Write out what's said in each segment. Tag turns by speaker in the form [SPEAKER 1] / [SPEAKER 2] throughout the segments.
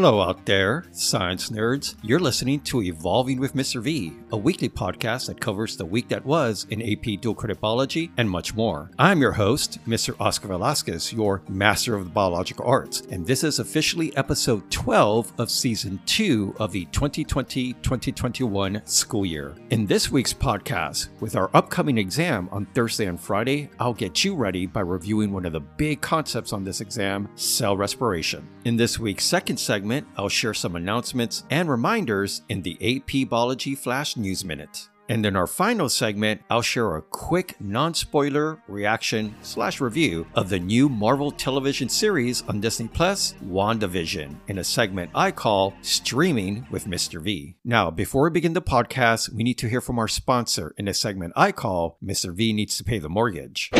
[SPEAKER 1] Hello out there, science nerds. You're listening to Evolving with Mr. V, a weekly podcast that covers the week that was in AP dual credit biology and much more. I'm your host, Mr. Oscar Velasquez, your master of the biological arts, and this is officially episode 12 of season 2 of the 2020-2021 school year. In this week's podcast, with our upcoming exam on Thursday and Friday, I'll get you ready by reviewing one of the big concepts on this exam, cell respiration. In this week's second segment, segment, I'll share some announcements and reminders in the AP Biology Flash News Minute. And in our final segment, I'll share a quick non-spoiler reaction slash review of the new Marvel television series on Disney Plus, WandaVision, in a segment I call Streaming with Mr. V. Now, before we begin the podcast, we need to hear from our sponsor in a segment I call Mr. V Needs to Pay the Mortgage.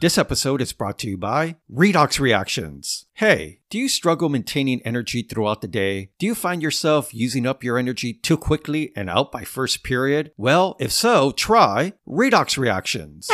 [SPEAKER 1] This episode is brought to you by Redox Reactions. Hey, do you struggle maintaining energy throughout the day? Do you find yourself using up your energy too quickly and out by first period? Well, if so, try Redox Reactions.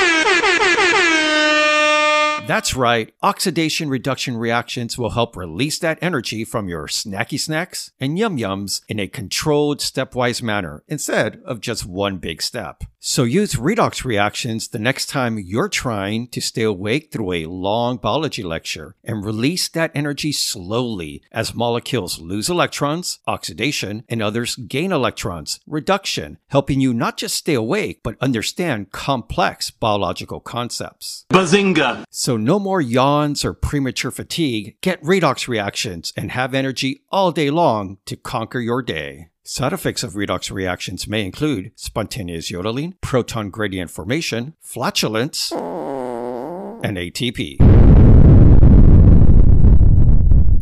[SPEAKER 1] That's right, oxidation reduction reactions will help release that energy from your snacky snacks and yum yums in a controlled, stepwise manner instead of just one big step. So use redox reactions the next time you're trying to stay awake through a long biology lecture and release that energy slowly as molecules lose electrons, oxidation, and others gain electrons, reduction, helping you not just stay awake but understand complex biological concepts.
[SPEAKER 2] Bazinga!
[SPEAKER 1] So no more yawns or premature fatigue. Get redox reactions and have energy all day long to conquer your day. Side effects of redox reactions may include spontaneous yodeling, proton gradient formation, flatulence, and ATP.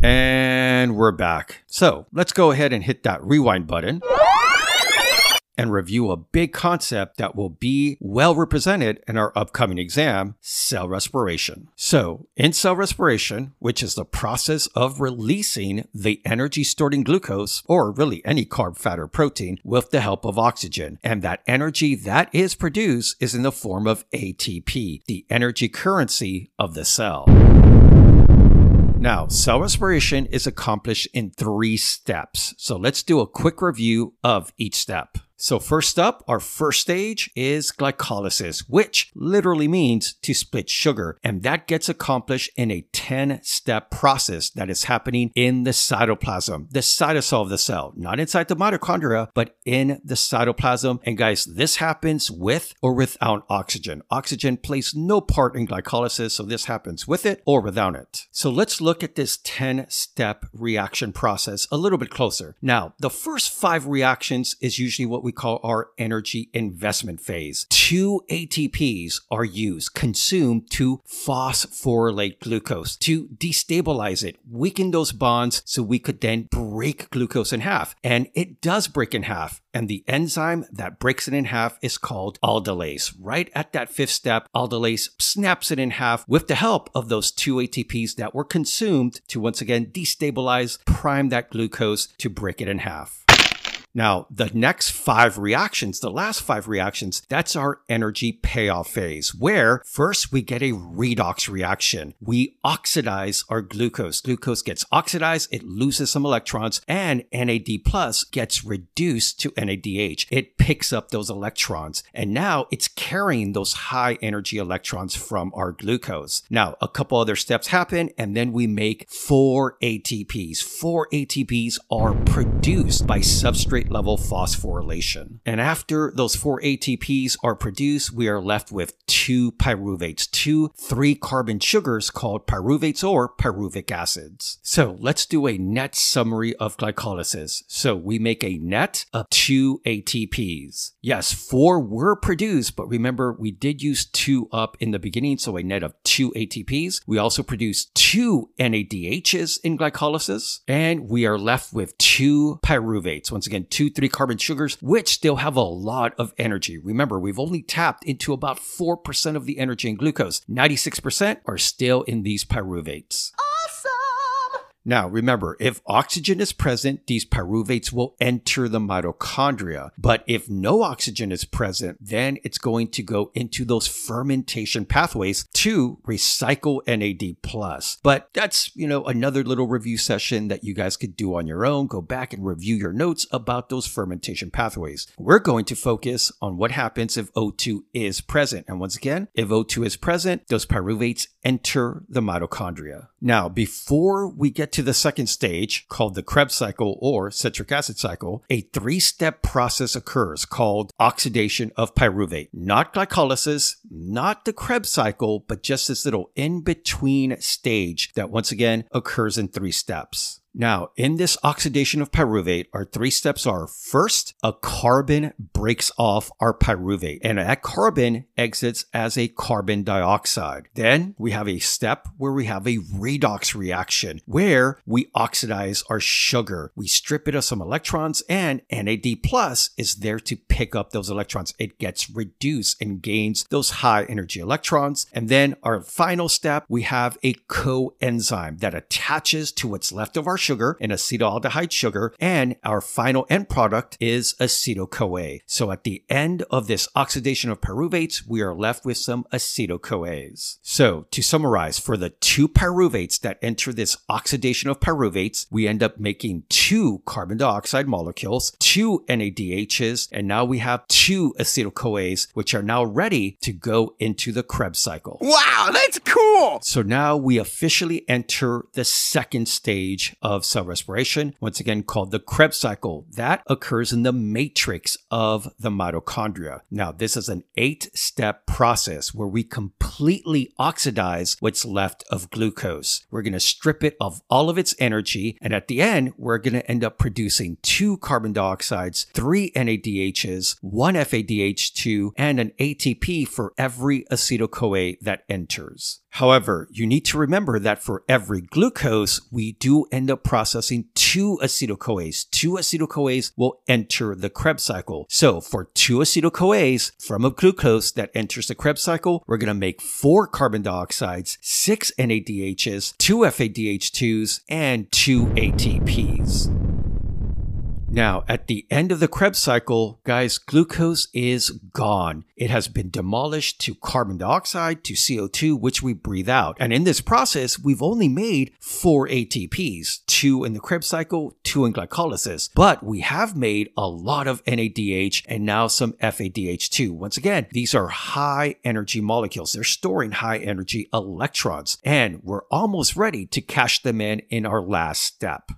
[SPEAKER 1] And we're back. So let's go ahead and hit that rewind button and review a big concept that will be well represented in our upcoming exam, cell respiration. So, in cell respiration, which is the process of releasing the energy stored in glucose, or really any carb, fat, or protein, with the help of oxygen. And that energy that is produced is in the form of ATP, the energy currency of the cell. Now, cell respiration is accomplished in three steps. So let's do a quick review of each step. So first up, our first stage is glycolysis, which literally means to split sugar. And that gets accomplished in a 10 step process that is happening in the cytoplasm, the cytosol of the cell, not inside the mitochondria, but in the cytoplasm. And guys, this happens with or without oxygen. Oxygen plays no part in glycolysis, so this happens with it or without it. So let's look at this 10 step reaction process a little bit closer. Now, the first five reactions is usually what we call our energy investment phase. Two ATPs are used, consumed to phosphorylate glucose, to destabilize it, weaken those bonds so we could then break glucose in half. And it does break in half. And the enzyme that breaks it in half is called aldolase. Right at that fifth step, aldolase snaps it in half with the help of those two ATPs that were consumed to once again destabilize, prime that glucose to break it in half. Now, the next five reactions, the last five reactions, that's our energy payoff phase, where first we get a redox reaction. We oxidize our glucose. Glucose gets oxidized, it loses some electrons, and NAD plus gets reduced to NADH. It picks up those electrons, and now it's carrying those high energy electrons from our glucose. Now, a couple other steps happen, and then we make four ATPs. Four ATPs are produced by substrate level phosphorylation. And after those four ATPs are produced, we are left with two pyruvates, two three carbon sugars called pyruvates or pyruvic acids. So let's do a net summary of glycolysis. So we make a net of two ATPs. Yes, four were produced, but remember we did use two up in the beginning, so a net of two ATPs. We also produce two NADHs in glycolysis, and we are left with two pyruvates. Once again, two three carbon sugars, which still have a lot of energy. Remember, we've only tapped into about 4% of the energy in glucose. 96% are still in these pyruvates. Oh, Now, remember, if oxygen is present, these pyruvates will enter the mitochondria. But if no oxygen is present, then it's going to go into those fermentation pathways to recycle NAD+. But that's, you know, another little review session that you guys could do on your own. Go back and review your notes about those fermentation pathways. We're going to focus on what happens if O2 is present. And once again, if O2 is present, those pyruvates enter the mitochondria. Now, before we get to the second stage called the Krebs cycle or citric acid cycle, a three step process occurs called oxidation of pyruvate. Not glycolysis, not the Krebs cycle, but just this little in between stage that once again occurs in three steps. Now, in this oxidation of pyruvate, our three steps are first, a carbon breaks off our pyruvate, and that carbon exits as a carbon dioxide. Then we have a step where we have a redox reaction where we oxidize our sugar. We strip it of some electrons, and NAD plus is there to pick up those electrons. It gets reduced and gains those high energy electrons. And then our final step, we have a coenzyme that attaches to what's left of our sugar, an acetaldehyde sugar, and our final end product is acetyl CoA. So at the end of this oxidation of pyruvates, we are left with some acetyl CoAs. So to summarize, for the two pyruvates that enter this oxidation of pyruvates, we end up making two carbon dioxide molecules, two NADHs, and now we have two acetyl CoAs, which are now ready to go into the Krebs cycle.
[SPEAKER 2] Wow, that's cool!
[SPEAKER 1] So now we officially enter the second stage of cell respiration, once again called the Krebs cycle. That occurs in the matrix of the mitochondria. Now, this is an eight step process where we completely oxidize what's left of glucose. We're going to strip it of all of its energy. And at the end, we're going to end up producing two carbon dioxides, three NADHs, one FADH2, and an ATP for every acetyl CoA that enters. However, you need to remember that for every glucose, we do end up processing two acetyl CoAs. Two acetyl CoAs will enter the Krebs cycle. So for two acetyl CoAs from a glucose that enters the Krebs cycle, we're going to make four carbon dioxides, six NADHs, two FADH2s, and two ATPs. Now, at the end of the Krebs cycle, guys, glucose is gone. It has been demolished to carbon dioxide, to CO2, which we breathe out. And in this process, we've only made four ATPs, two in the Krebs cycle, two in glycolysis. But we have made a lot of NADH and now some FADH2. Once again, these are high energy molecules. They're storing high energy electrons. And we're almost ready to cash them in in our last step.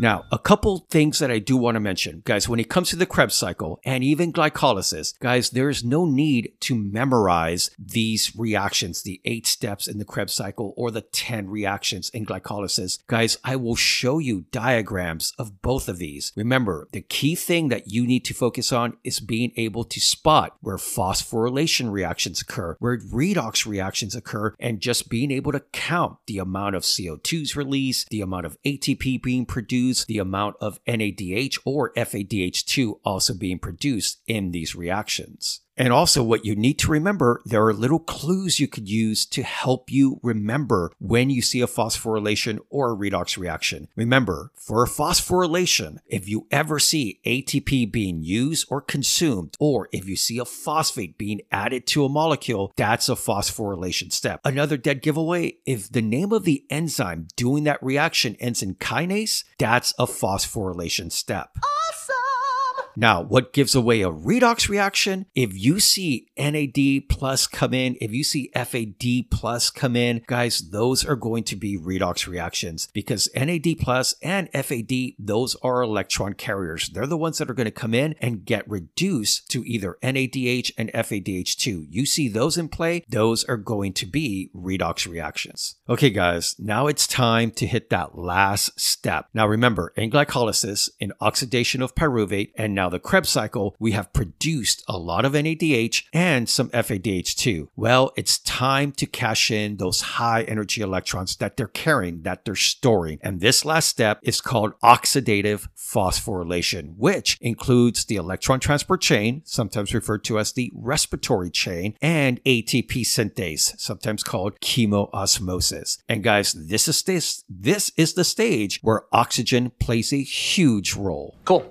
[SPEAKER 1] Now, a couple things that I do want to mention, guys, when it comes to the Krebs cycle and even glycolysis, guys, there is no need to memorize these reactions, the eight steps in the Krebs cycle or the 10 reactions in glycolysis. Guys, I will show you diagrams of both of these. Remember, the key thing that you need to focus on is being able to spot where phosphorylation reactions occur, where redox reactions occur, and just being able to count the amount of CO2s released, the amount of ATP being produced the amount of NADH or FADH2 also being produced in these reactions. And also, what you need to remember, there are little clues you could use to help you remember when you see a phosphorylation or a redox reaction. Remember, for a phosphorylation, if you ever see ATP being used or consumed, or if you see a phosphate being added to a molecule, that's a phosphorylation step. Another dead giveaway, if the name of the enzyme doing that reaction ends in kinase, that's a phosphorylation step.
[SPEAKER 2] Awesome!
[SPEAKER 1] Now, what gives away a redox reaction? If you see NAD plus come in, if you see FAD plus come in, guys, those are going to be redox reactions because NAD plus and FAD, those are electron carriers. They're the ones that are going to come in and get reduced to either NADH and FADH2. You see those in play, those are going to be redox reactions. Okay, guys, now it's time to hit that last step. Now, remember, in glycolysis, in oxidation of pyruvate, and now the Krebs cycle, we have produced a lot of NADH and some FADH2. Well, it's time to cash in those high energy electrons that they're carrying, that they're storing. And this last step is called oxidative phosphorylation, which includes the electron transport chain, sometimes referred to as the respiratory chain, and ATP synthase, sometimes called chemiosmosis. And guys, this is this this is the stage where oxygen plays a huge role.
[SPEAKER 2] Cool.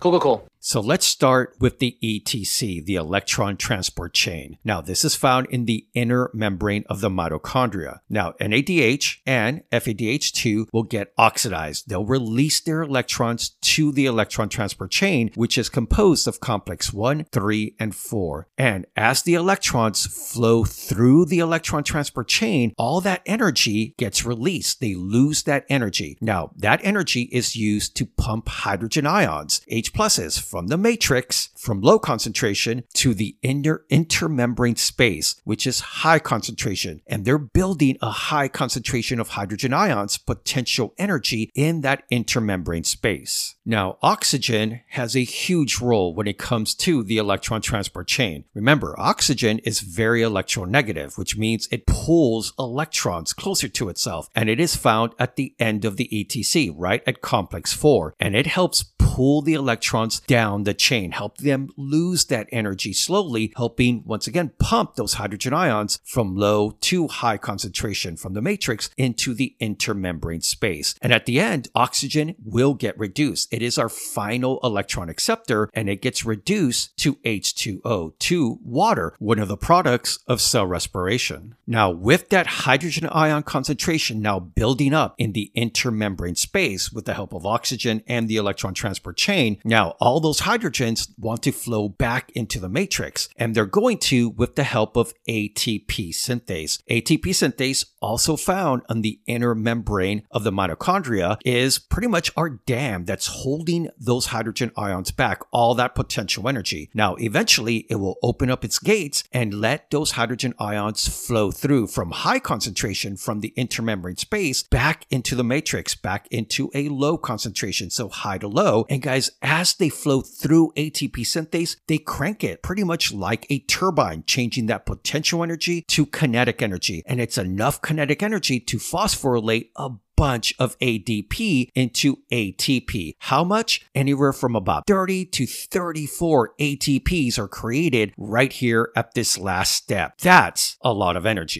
[SPEAKER 2] Cool, cool, cool.
[SPEAKER 1] So let's start with the ETC, the electron transport chain. Now, this is found in the inner membrane of the mitochondria. Now, NADH and FADH2 will get oxidized. They'll release their electrons to the electron transport chain, which is composed of complex 1, 3, and 4. And as the electrons flow through the electron transport chain, all that energy gets released. They lose that energy. Now, that energy is used to pump hydrogen ions, H pluses, from the matrix from low concentration to the inner intermembrane space, which is high concentration. And they're building a high concentration of hydrogen ions, potential energy in that intermembrane space. Now, oxygen has a huge role when it comes to the electron transport chain. Remember, oxygen is very electronegative, which means it pulls electrons closer to itself, and it is found at the end of the ETC, right at complex 4, and it helps pull the electrons down the chain, help them lose that energy slowly, helping once again pump those hydrogen ions from low to high concentration from the matrix into the intermembrane space. And at the end, oxygen will get reduced. It is our final electron acceptor and it gets reduced to H2O, to water, one of the products of cell respiration. Now, with that hydrogen ion concentration now building up in the intermembrane space with the help of oxygen and the electron transport chain, now all those hydrogens want to flow back into the matrix, and they're going to with the help of ATP synthase. ATP synthase, also found on the inner membrane of the mitochondria, is pretty much our dam that's holding those hydrogen ions back, all that potential energy. Now, eventually, it will open up its gates and let those hydrogen ions flow through from high concentration from the intermembrane space back into the matrix, back into a low concentration, so high to low. And guys, as they flow through ATP synthase, they crank it pretty much like a turbine, changing that potential energy to kinetic energy. And it's enough kinetic energy to phosphorylate a bunch of ADP into ATP. How much? Anywhere from about 30 to 34 ATPs are created right here at this last step. That's a lot of energy.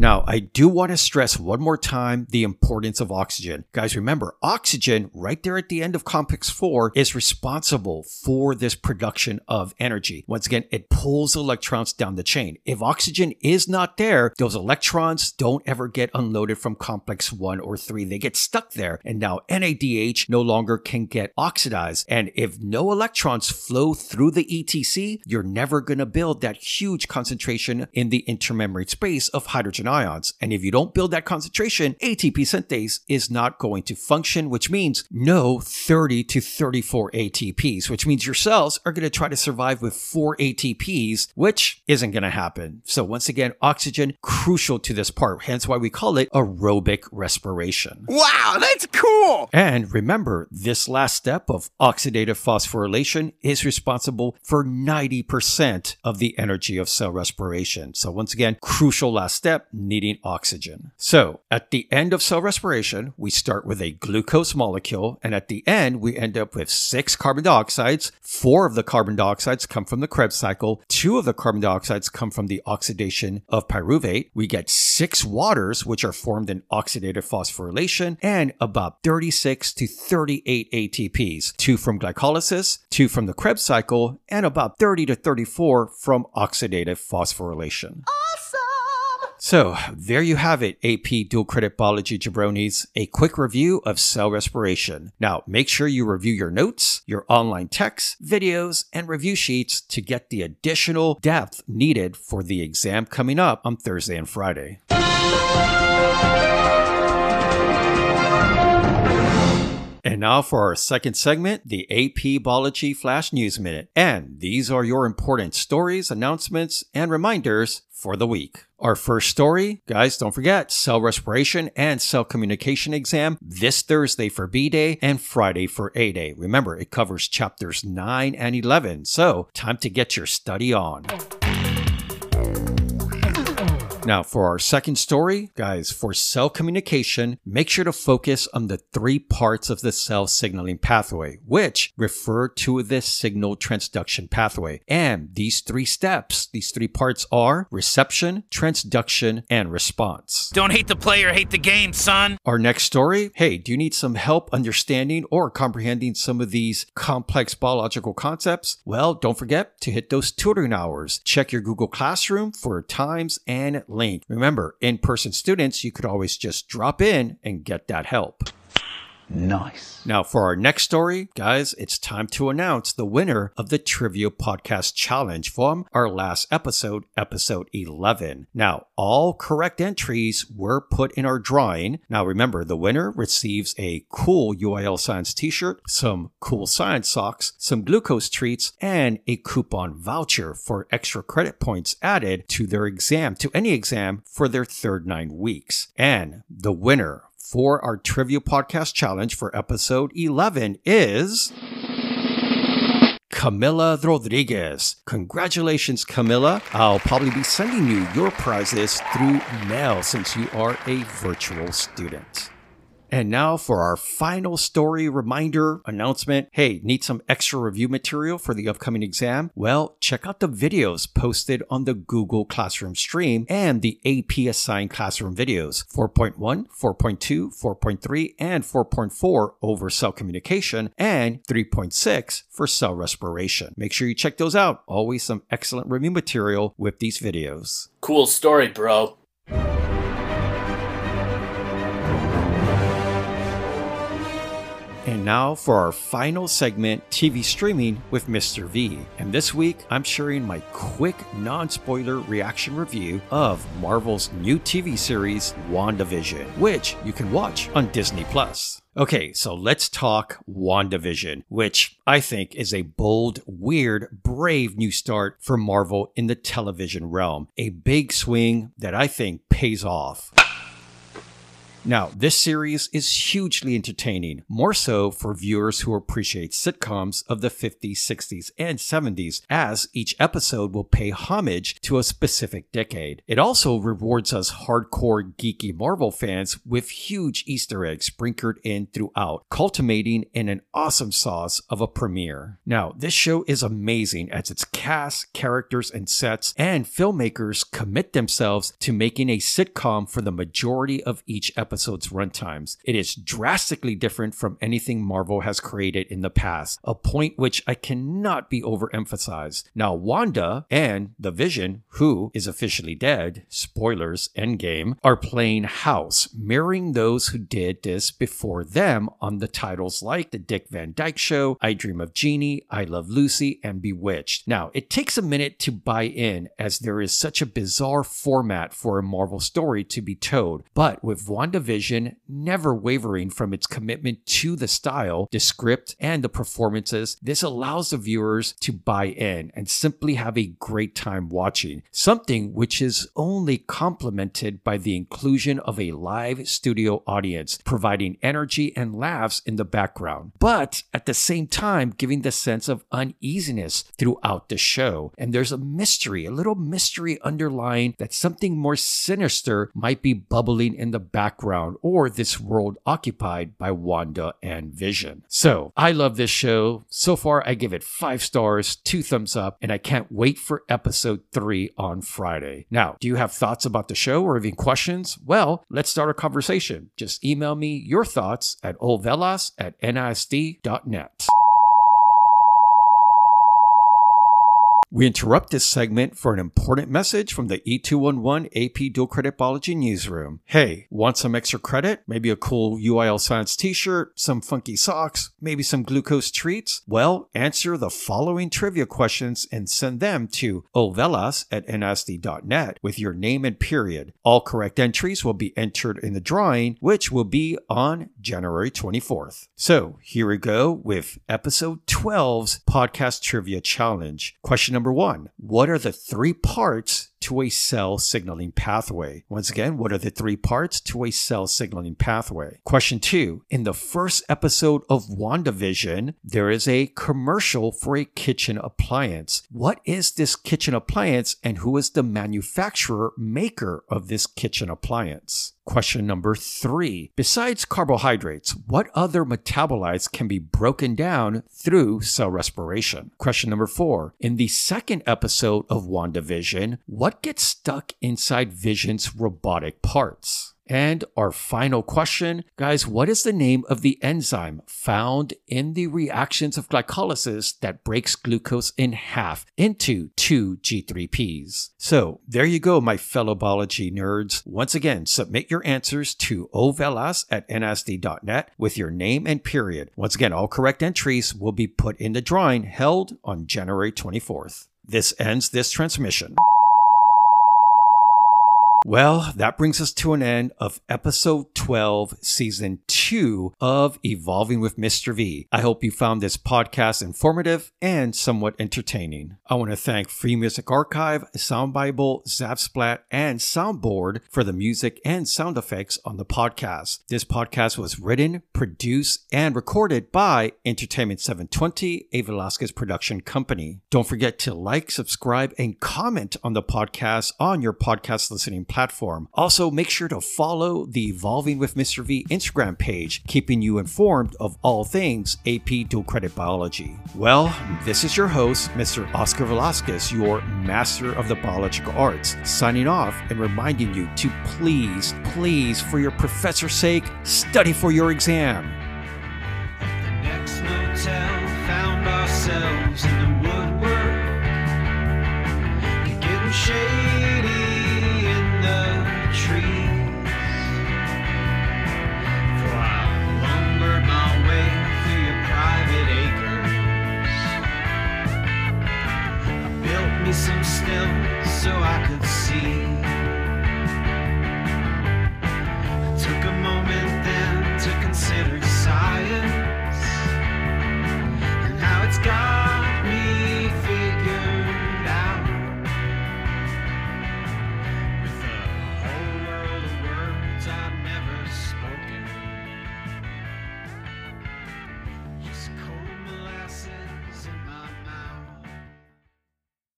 [SPEAKER 1] Now, I do want to stress one more time the importance of oxygen. Guys, remember, oxygen right there at the end of complex 4 is responsible for this production of energy. Once again, it pulls electrons down the chain. If oxygen is not there, those electrons don't ever get unloaded from complex 1 or 3. They get stuck there. And now NADH no longer can get oxidized. And if no electrons flow through the ETC, you're never going to build that huge concentration in the intermembrane space of hydrogen ions. And if you don't build that concentration, ATP synthase is not going to function, which means no 30 to 34 ATPs, which means your cells are going to try to survive with four ATPs, which isn't going to happen. So once again, oxygen crucial to this part, hence why we call it aerobic respiration.
[SPEAKER 3] Wow, that's cool!
[SPEAKER 1] And remember, this last step of oxidative phosphorylation is responsible for 90% of the energy of cell respiration. So once again, crucial last step, needing oxygen. So at the end of cell respiration, we start with a glucose molecule, and at the end, we end up with six carbon dioxides. Four of the carbon dioxides come from the Krebs cycle. Two of the carbon dioxides come from the oxidation of pyruvate. We get six waters, which are formed in oxidative phosphorylation, and about 36 to 38 ATPs. Two from glycolysis, two from the Krebs cycle, and about 30 to 34 from oxidative phosphorylation. So there you have it, AP Dual Credit Biology Jabronis, a quick review of cell respiration. Now make sure you review your notes, your online texts, videos, and review sheets to get the additional depth needed for the exam coming up on Thursday and Friday. And now for our second segment, the AP Biology Flash News Minute. And these are your important stories, announcements, and reminders for the week. Our first story, guys, don't forget cell respiration and cell communication exam this Thursday for B Day and Friday for A Day. Remember, it covers chapters 9 and 11, so time to get your study on. Now, for our second story, guys, for cell communication, make sure to focus on the three parts of the cell signaling pathway, which refer to the signal transduction pathway. And these three steps, these three parts are reception, transduction, and response.
[SPEAKER 3] Don't hate the player, hate the game, son.
[SPEAKER 1] Our next story hey, do you need some help understanding or comprehending some of these complex biological concepts? Well, don't forget to hit those tutoring hours. Check your Google Classroom for times and link. Remember, in person students, you could always just drop in and get that help.
[SPEAKER 2] Nice.
[SPEAKER 1] Now, for our next story, guys, it's time to announce the winner of the Trivia Podcast Challenge from our last episode, episode 11. Now, all correct entries were put in our drawing. Now, remember, the winner receives a cool UIL Science t shirt, some cool science socks, some glucose treats, and a coupon voucher for extra credit points added to their exam, to any exam for their third nine weeks. And the winner for our Trivia Podcast Challenge for episode 11 is. Camilla Rodriguez. Congratulations, Camilla. I'll probably be sending you your prizes through mail since you are a virtual student. And now for our final story reminder announcement. Hey, need some extra review material for the upcoming exam? Well, check out the videos posted on the Google Classroom stream and the AP assigned classroom videos 4.1, 4.2, 4.3, and 4.4 over cell communication and 3.6 for cell respiration. Make sure you check those out. Always some excellent review material with these videos.
[SPEAKER 4] Cool story, bro.
[SPEAKER 1] Now for our final segment, TV streaming with Mr. V. And this week, I'm sharing my quick, non spoiler reaction review of Marvel's new TV series, WandaVision, which you can watch on Disney Plus. Okay, so let's talk WandaVision, which I think is a bold, weird, brave new start for Marvel in the television realm. A big swing that I think pays off. Now, this series is hugely entertaining, more so for viewers who appreciate sitcoms of the 50s, 60s, and 70s, as each episode will pay homage to a specific decade. It also rewards us hardcore, geeky Marvel fans with huge Easter eggs sprinkled in throughout, culminating in an awesome sauce of a premiere. Now, this show is amazing as its cast, characters, and sets, and filmmakers commit themselves to making a sitcom for the majority of each episode episode's runtimes. It is drastically different from anything Marvel has created in the past, a point which I cannot be overemphasized. Now, Wanda and the Vision, who is officially dead, spoilers, endgame, are playing house, mirroring those who did this before them on the titles like The Dick Van Dyke Show, I Dream of Jeannie, I Love Lucy, and Bewitched. Now, it takes a minute to buy in as there is such a bizarre format for a Marvel story to be told, but with WandaVision, Vision, never wavering from its commitment to the style, the script, and the performances. This allows the viewers to buy in and simply have a great time watching, something which is only complemented by the inclusion of a live studio audience, providing energy and laughs in the background, but at the same time giving the sense of uneasiness throughout the show. And there's a mystery, a little mystery underlying that something more sinister might be bubbling in the background or this world occupied by Wanda and Vision. So I love this show. So far, I give it five stars, two thumbs up, and I can't wait for episode three on Friday. Now, do you have thoughts about the show or even questions? Well, let's start a conversation. Just email me your thoughts at olvelas at nisd.net. We interrupt this segment for an important message from the E211 AP Dual Credit Biology Newsroom. Hey, want some extra credit? Maybe a cool UIL Science t shirt, some funky socks, maybe some glucose treats? Well, answer the following trivia questions and send them to ovelas at nsd.net with your name and period. All correct entries will be entered in the drawing, which will be on January 24th. So here we go with episode 12's podcast trivia challenge. Question number one What are the three parts to a cell signaling pathway. Once again, what are the three parts to a cell signaling pathway? Question two In the first episode of WandaVision, there is a commercial for a kitchen appliance. What is this kitchen appliance and who is the manufacturer maker of this kitchen appliance? Question number three. Besides carbohydrates, what other metabolites can be broken down through cell respiration? Question number four. In the second episode of WandaVision, what gets stuck inside Vision's robotic parts? And our final question, guys, what is the name of the enzyme found in the reactions of glycolysis that breaks glucose in half into two G3Ps? So there you go, my fellow biology nerds. Once again, submit your answers to ovelas at nsd.net with your name and period. Once again, all correct entries will be put in the drawing held on January 24th. This ends this transmission. Well, that brings us to an end of episode 12, season 2 of Evolving with Mr. V. I hope you found this podcast informative and somewhat entertaining. I want to thank Free Music Archive, Sound Bible, Zapsplat, and Soundboard for the music and sound effects on the podcast. This podcast was written, produced, and recorded by Entertainment 720, a Velasquez production company. Don't forget to like, subscribe, and comment on the podcast on your podcast listening platform. Also, make sure to follow the Evolving with Mr. V Instagram page, keeping you informed of all things AP Dual Credit Biology. Well, this is your host, Mr. Oscar Velasquez, your master of the biological arts, signing off and reminding you to please, please, for your professor's sake, study for your exam.